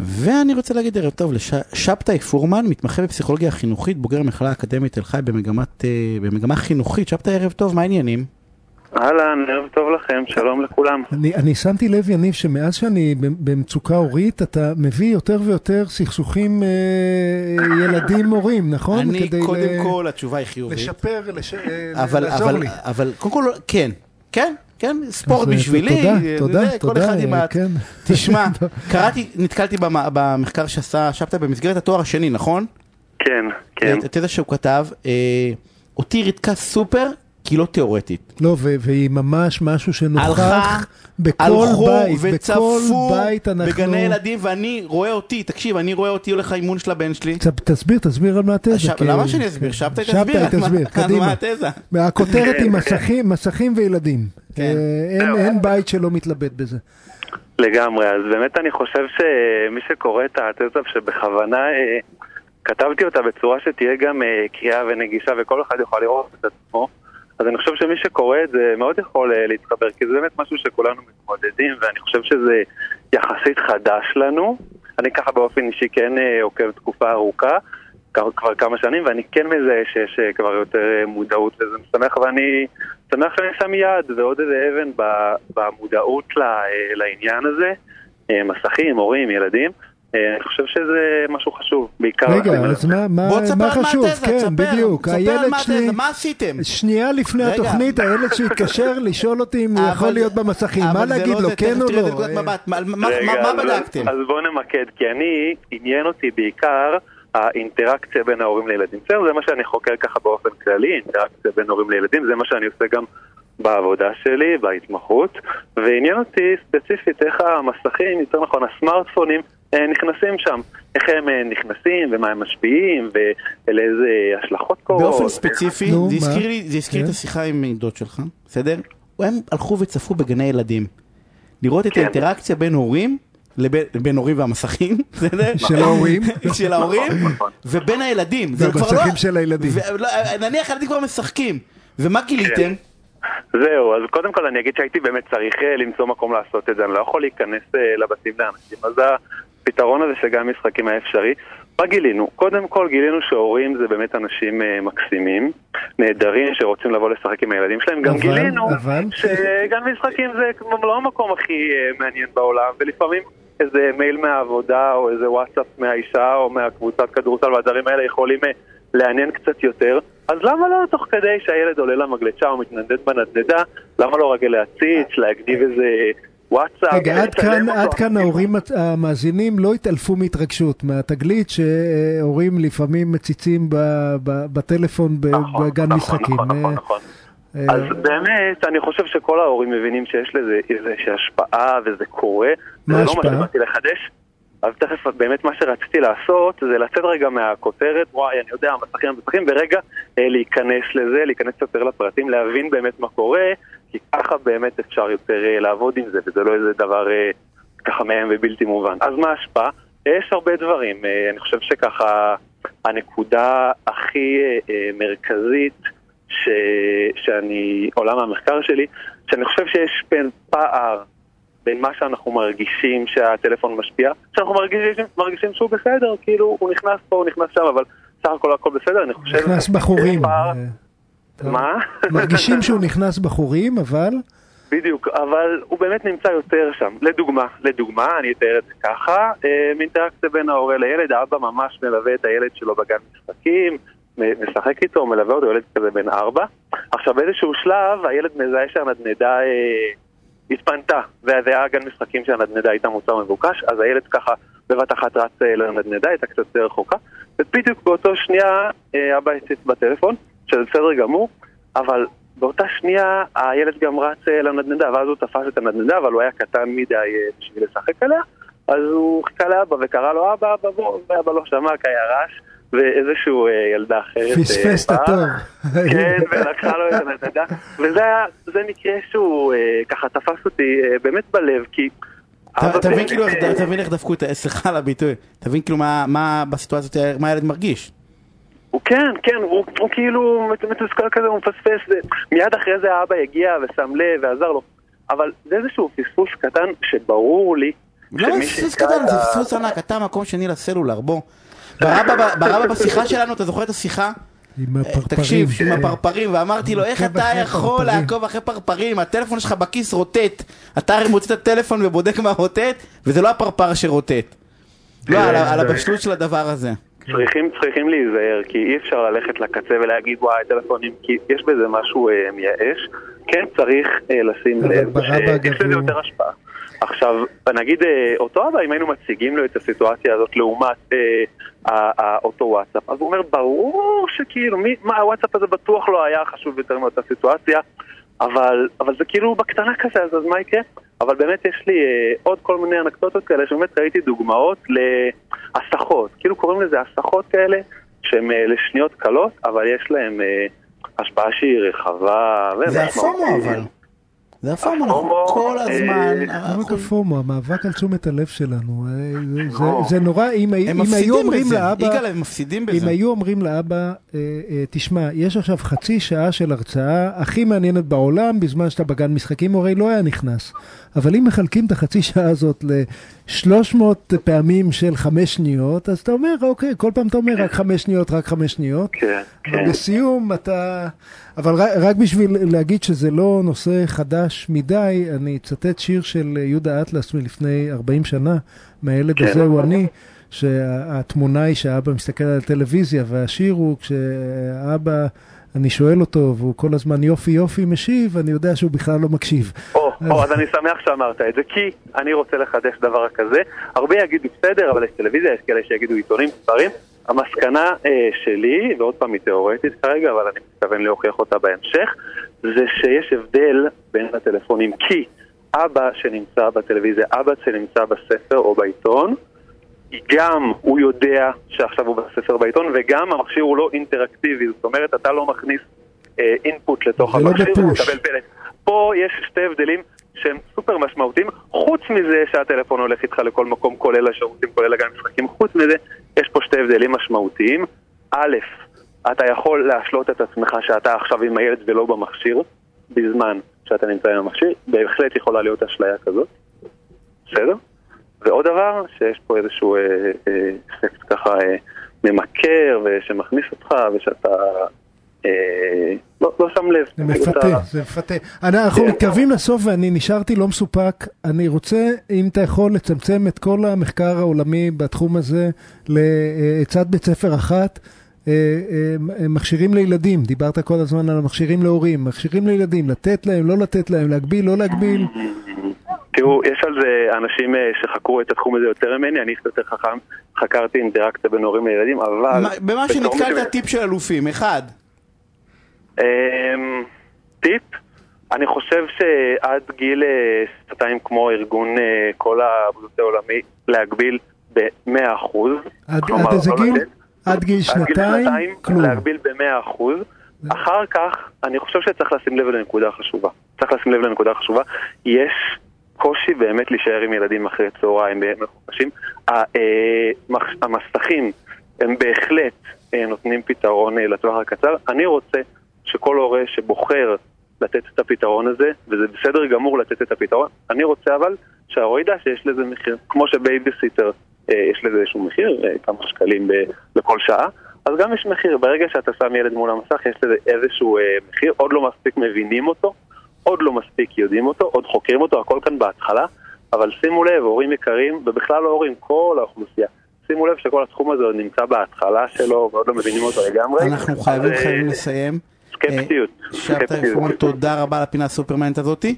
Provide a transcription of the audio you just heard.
ואני רוצה להגיד ערב טוב לשבתאי פורמן, מתמחה בפסיכולוגיה חינוכית, בוגר המכללה האקדמית תל חי במגמת, אה, במגמה חינוכית. שבתאי ערב טוב, מה העניינים? אהלן, ערב טוב לכם, שלום לכולם. אני, אני שמתי לב, יניב, שמאז שאני במצוקה הורית, אתה מביא יותר ויותר סכסוכים אה, ילדים-מורים, נכון? אני, קודם ל... כל, התשובה היא חיובית. לשפר, לש... אבל, לעזור אבל, לי. אבל קודם כל, כן, כן, כן, ספורט אה, בשבילי, תודה, תודה, זה, תודה, כל אחד עם ה... כן. תשמע, קראתי, נתקלתי במ- במחקר שעשה שבתאי במסגרת התואר השני, נכון? כן, כן. התזה שהוא כתב, אה, אותי ריתקה סופר, כי לא תיאורטית. לא, והיא ממש משהו שנוכח בכל בית, בכל בית אנחנו... בגני ילדים, ואני רואה אותי, תקשיב, אני רואה אותי הולך לאימון של הבן שלי. תסביר, תסביר על מה התזה. למה שאני אסביר? שבתאי תסביר. קדימה. מה התזה? הכותרת היא מסכים, מסכים וילדים. כן. אה, אין. אין בית שלא מתלבט בזה. לגמרי, אז באמת אני חושב שמי שקורא את התזה שבכוונה אה, כתבתי אותה בצורה שתהיה גם אה, קריאה ונגישה וכל אחד יוכל לראות את עצמו, אז אני חושב שמי שקורא את זה מאוד יכול אה, להתחבר, כי זה באמת משהו שכולנו מתמודדים, ואני חושב שזה יחסית חדש לנו. אני ככה באופן אישי כן אה, עוקב תקופה ארוכה, כבר, כבר כמה שנים, ואני כן מזהה שיש אה, כבר יותר אה, מודעות, וזה משמח, ואני שמח שאני שם יד ועוד איזה אבן ב- במודעות אה, לעניין הזה. מסכים, הורים, ילדים. אני חושב שזה משהו חשוב, בעיקר... רגע, אז מה- מה בוא תספר מה מה חשוב? התזה, כן, תספר, בדיוק. תספר על הילד מה שלי... מה עשיתם? שנייה לפני רגע. התוכנית, הילד שלי התקשר לשאול אותי אם הוא יכול להיות במסכים. מה זה להגיד לא לו, זה, כן או לא? מה- מה רגע, מה- מה אז- בדקתם? אז בואו נמקד, כי אני, עניין אותי בעיקר האינטראקציה בין ההורים לילדים. בסדר, זה מה שאני חוקר ככה באופן כללי, אינטראקציה בין הורים לילדים, זה מה שאני עושה גם בעבודה שלי, בהתמחות, ועניין אותי ספציפית איך המסכים, יותר נכון הסמארטפונים, אה, נכנסים שם. איך הם אה, נכנסים, ומה הם משפיעים, ולאיזה השלכות קורות. באופן ספציפי, נו, זה? הזכיר לי, זה הזכיר את כן. השיחה עם דוד שלך, בסדר? הם הלכו וצפו בגני ילדים. לראות את כן. האינטראקציה בין הורים, לבין בין הורים והמסכים, בסדר? של ההורים. של ההורים. ובין הילדים. זה כבר לא... והמסכים של הילדים. ולא, נניח ילדים כבר משחקים. ומה גיליתם? כן. זהו, אז קודם כל אני אגיד שהייתי באמת צריך אה, למצוא מקום לעשות את זה, אני לא יכול להיכנס אה, לבתים לאנשים, אז הפתרון הזה שגם משחקים היה אפשרי. מה גילינו? קודם כל גילינו שהורים זה באמת אנשים אה, מקסימים, נהדרים, שרוצים לבוא לשחק עם הילדים שלהם. גם אבל- גילינו אבל? שגם משחקים זה לא המקום הכי אה, מעניין בעולם, ולפעמים איזה מייל מהעבודה, או איזה וואטסאפ מהאישה, או מהקבוצת כדורסל והדברים האלה יכולים אה, לעניין קצת יותר. אז למה לא תוך כדי שהילד עולה למגלשה או מתנדנד בנדנדה, למה לא רגע להציץ, להגניב איזה וואטסאפ? רגע, עד כאן? עד כאן ההורים המאזינים לא התעלפו מהתרגשות, מהתגלית שהורים לפעמים מציצים בטלפון נכון, בגן נכון, משחקים. נכון, נכון, אה, נכון. אה, אז באמת, אני חושב שכל ההורים מבינים שיש לזה איזושהי השפעה וזה קורה. מה זה לא מה? שבאתי לחדש. אז תכף, באמת מה שרציתי לעשות זה לצאת רגע מהכותרת, וואי, אני יודע, מסכים, מסכים, ורגע אה, להיכנס לזה, להיכנס יותר לפרטים, להבין באמת מה קורה, כי ככה באמת אפשר יותר אה, לעבוד עם זה, וזה לא איזה דבר אה, ככה מהם ובלתי מובן. אז מה ההשפעה? יש הרבה דברים. אה, אני חושב שככה הנקודה הכי אה, אה, מרכזית ש... שאני, עולם המחקר שלי, שאני חושב שיש בין פער בין מה שאנחנו מרגישים שהטלפון משפיע, שאנחנו מרגישים, מרגישים שהוא בסדר, כאילו הוא נכנס פה, הוא נכנס שם, אבל סך הכל הכל בסדר, אני חושב... נכנס בחורים. פער- אה. מה? מרגישים שהוא נכנס בחורים, אבל... בדיוק, אבל הוא באמת נמצא יותר שם. לדוגמה, לדוגמה, אני אתאר את זה ככה, אה, אינטראקציה בין ההורה לילד, האבא ממש מלווה את הילד שלו בגן משחקים, משחק איתו, מלווה אותו, ילד כזה בן ארבע. עכשיו באיזשהו שלב הילד מזהה שהנדנדה אה, התפנתה, וזה היה גן משחקים שהנדנדה הייתה מוצר מבוקש, אז הילד ככה בבת אחת רץ אה, לנדנדה, הייתה קצת יותר רחוקה, ובדיוק באותו שנייה אה, אבא הציץ בטלפון, שזה בסדר גמור, אבל באותה שנייה הילד גם רץ אה, לנדנדה, ואז הוא תפס את הנדנדה, אבל הוא היה קטן מדי אה, בשביל לשחק עליה, אז הוא חיכה לאבא וקרא לו אבא, אבא בוא, ואבא לא שמע כי היה רעש, ואיזשהו אה, ילדה אחרת... אה, פספס את התור. כן, ולקחה לו את הנדנדה, וזה היה, זה מקרה שהוא אה, ככה תפס אותי באמת בלב, כי... באמת, כאילו, איך- דפקו את ה... סליחה על הביטוי. אתה מבין כאילו מה- בסיטואציה, מה הילד מרגיש. הוא כן, כן, הוא, הוא כאילו מת- מתוסכל כזה, הוא מפספס, מיד אחרי זה האבא הגיע ושם לב ועזר לו. אבל זה איזשהו פספוס קטן שברור לי לא פספוס קטן, זה פספוס ענק, אתה מקום שני לסלולר, בוא. ברבא בשיחה שלנו, אתה זוכר את השיחה? עם הפרפרים. תקשיב, עם הפרפרים, ואמרתי לו, איך אתה יכול פרפרים." לעקוב אחרי פרפרים? הטלפון שלך בכיס רוטט. אתה הרי מוציא את הטלפון ובודק מה רוטט, וזה לא הפרפר שרוטט. לא, על על הבשלות של הדבר הזה. צריכים, צריכים להיזהר, כי אי אפשר ללכת לקצה ולהגיד וואי, טלפונים, כי יש בזה משהו אה, מייאש. כן צריך אה, לשים לב שיש אגב, לזה יותר השפעה. עכשיו, נגיד אה, אותו אבא, אם היינו מציגים לו את הסיטואציה הזאת לעומת אה, ה- ה- אותו וואטסאפ, אז הוא אומר, ברור שכאילו, מי, מה, הוואטסאפ הזה בטוח לא היה חשוב יותר מאותה סיטואציה, אבל, אבל זה כאילו בקטנה כזה, אז, אז מה יקרה? אבל באמת יש לי אה, עוד כל מיני אנקדוטות כאלה, שבאמת ראיתי דוגמאות להסחות, כאילו קוראים לזה הסחות כאלה, שהן אה, לשניות קלות, אבל יש להן אה, השפעה שהיא רחבה זה. הפומו אבל. זה הפומו, אנחנו הפומו, כל הזמן... לא רק הפומו, המאבק על תשומת הלב שלנו. אה, זה- לא. זה נורא, אם אם היו אומרים. לאבא... יגאל, הם מפסידים אם בזה. היו אומרים לאבא, אה, אה, תשמע, יש עכשיו חצי שעה של הרצאה הכי מעניינת בעולם, בזמן שאתה בגן משחקים, הוא הרי לא היה נכנס. אבל אם מחלקים את החצי שעה הזאת ל-300 פעמים של חמש שניות, אז אתה אומר, אוקיי, כל פעם אתה אומר רק חמש שניות, רק חמש שניות. כן, כן. לסיום אתה... אבל רק, רק בשביל להגיד שזה לא נושא חדש מדי, אני אצטט שיר של יהודה אטלס מלפני 40 שנה, מהילד כן. הזה הוא אני, שהתמונה היא שהאבא מסתכל על הטלוויזיה, והשיר הוא כשאבא, אני שואל אותו, והוא כל הזמן יופי יופי משיב, אני יודע שהוא בכלל לא מקשיב. או, או, אז אני שמח שאמרת את זה, כי אני רוצה לחדש דבר כזה. הרבה יגידו בסדר, אבל יש טלוויזיה, יש כאלה שיגידו עיתונים, ספרים. המסקנה אה, שלי, ועוד פעם היא תיאורטית כרגע, אבל אני מתכוון להוכיח אותה בהמשך, זה שיש הבדל בין הטלפונים, כי אבא שנמצא בטלוויזיה, אבא שנמצא בספר או בעיתון, גם הוא יודע שעכשיו הוא בספר בעיתון, וגם המכשיר הוא לא אינטראקטיבי, זאת אומרת, אתה לא מכניס אה, אינפוט לתוך זה לא המכשיר, בפוש. ומקבל פלט. פה יש שתי הבדלים שהם סופר משמעותיים, חוץ מזה שהטלפון הולך איתך לכל מקום, כולל השירותים, כולל הגן משחקים, חוץ מזה, יש פה שתי הבדלים משמעותיים. א', אתה יכול להשלות את עצמך שאתה עכשיו עם הילד ולא במכשיר, בזמן שאתה נמצא עם המכשיר, בהחלט יכולה להיות אשליה כזאת, בסדר? ועוד דבר, שיש פה איזשהו אה, אה, אפקט ככה אה, ממכר ושמכניס אותך ושאתה אה, לא, לא שם לב. זה מפתה, זה מפתה. אנחנו כן. מתקרבים לסוף ואני נשארתי לא מסופק. אני רוצה, אם אתה יכול, לצמצם את כל המחקר העולמי בתחום הזה לעצת בית ספר אחת. אה, אה, מכשירים לילדים, דיברת כל הזמן על המכשירים להורים, מכשירים לילדים, לתת להם, לא לתת להם, להגביל, לא להגביל. תראו, יש על זה אנשים אה, שחקרו את התחום הזה יותר ממני, אני קצת יותר חכם, חקרתי אינטראקציה בין הורים לילדים, אבל... מה- במה שנתקלת טיפ של אלופים, אחד. אמ, טיפ, אני חושב שעד גיל אה, שנתיים כמו ארגון אה, כל הבריאות העולמי, להגביל ב-100%. עד איזה גיל? עד גיל שנתיים? כלום. להגביל ב-100%. אחר כך, אני חושב שצריך לשים לב לנקודה חשובה. צריך לשים לב לנקודה חשובה. יש קושי באמת להישאר עם ילדים אחרי צהריים מחופשים. המח- המסכים הם בהחלט אה, נותנים פתרון אה, לטווח הקצר. אני רוצה שכל הורה שבוחר לתת את הפתרון הזה, וזה בסדר גמור לתת את הפתרון, אני רוצה אבל שההורה ידע שיש לזה מחיר. כמו שבייביסיטר אה, יש לזה איזשהו מחיר, אה, כמה שקלים לכל שעה, אז גם יש מחיר. ברגע שאתה שם ילד מול המסך, יש לזה איזשהו אה, מחיר, עוד לא מספיק מבינים אותו, עוד לא מספיק יודעים אותו, עוד חוקרים אותו, הכל כאן בהתחלה, אבל שימו לב, הורים יקרים, ובכלל לא הורים, כל האוכלוסייה, שימו לב שכל התחום הזה עוד נמצא בהתחלה שלו, ועוד לא מבינים אותו לגמרי. אנחנו חייבים אז, אה, חייבים לסיים. סקפטיות. אה, שבתאי. פורמן, תודה רבה על הפינה הסופרמנט הזאתי.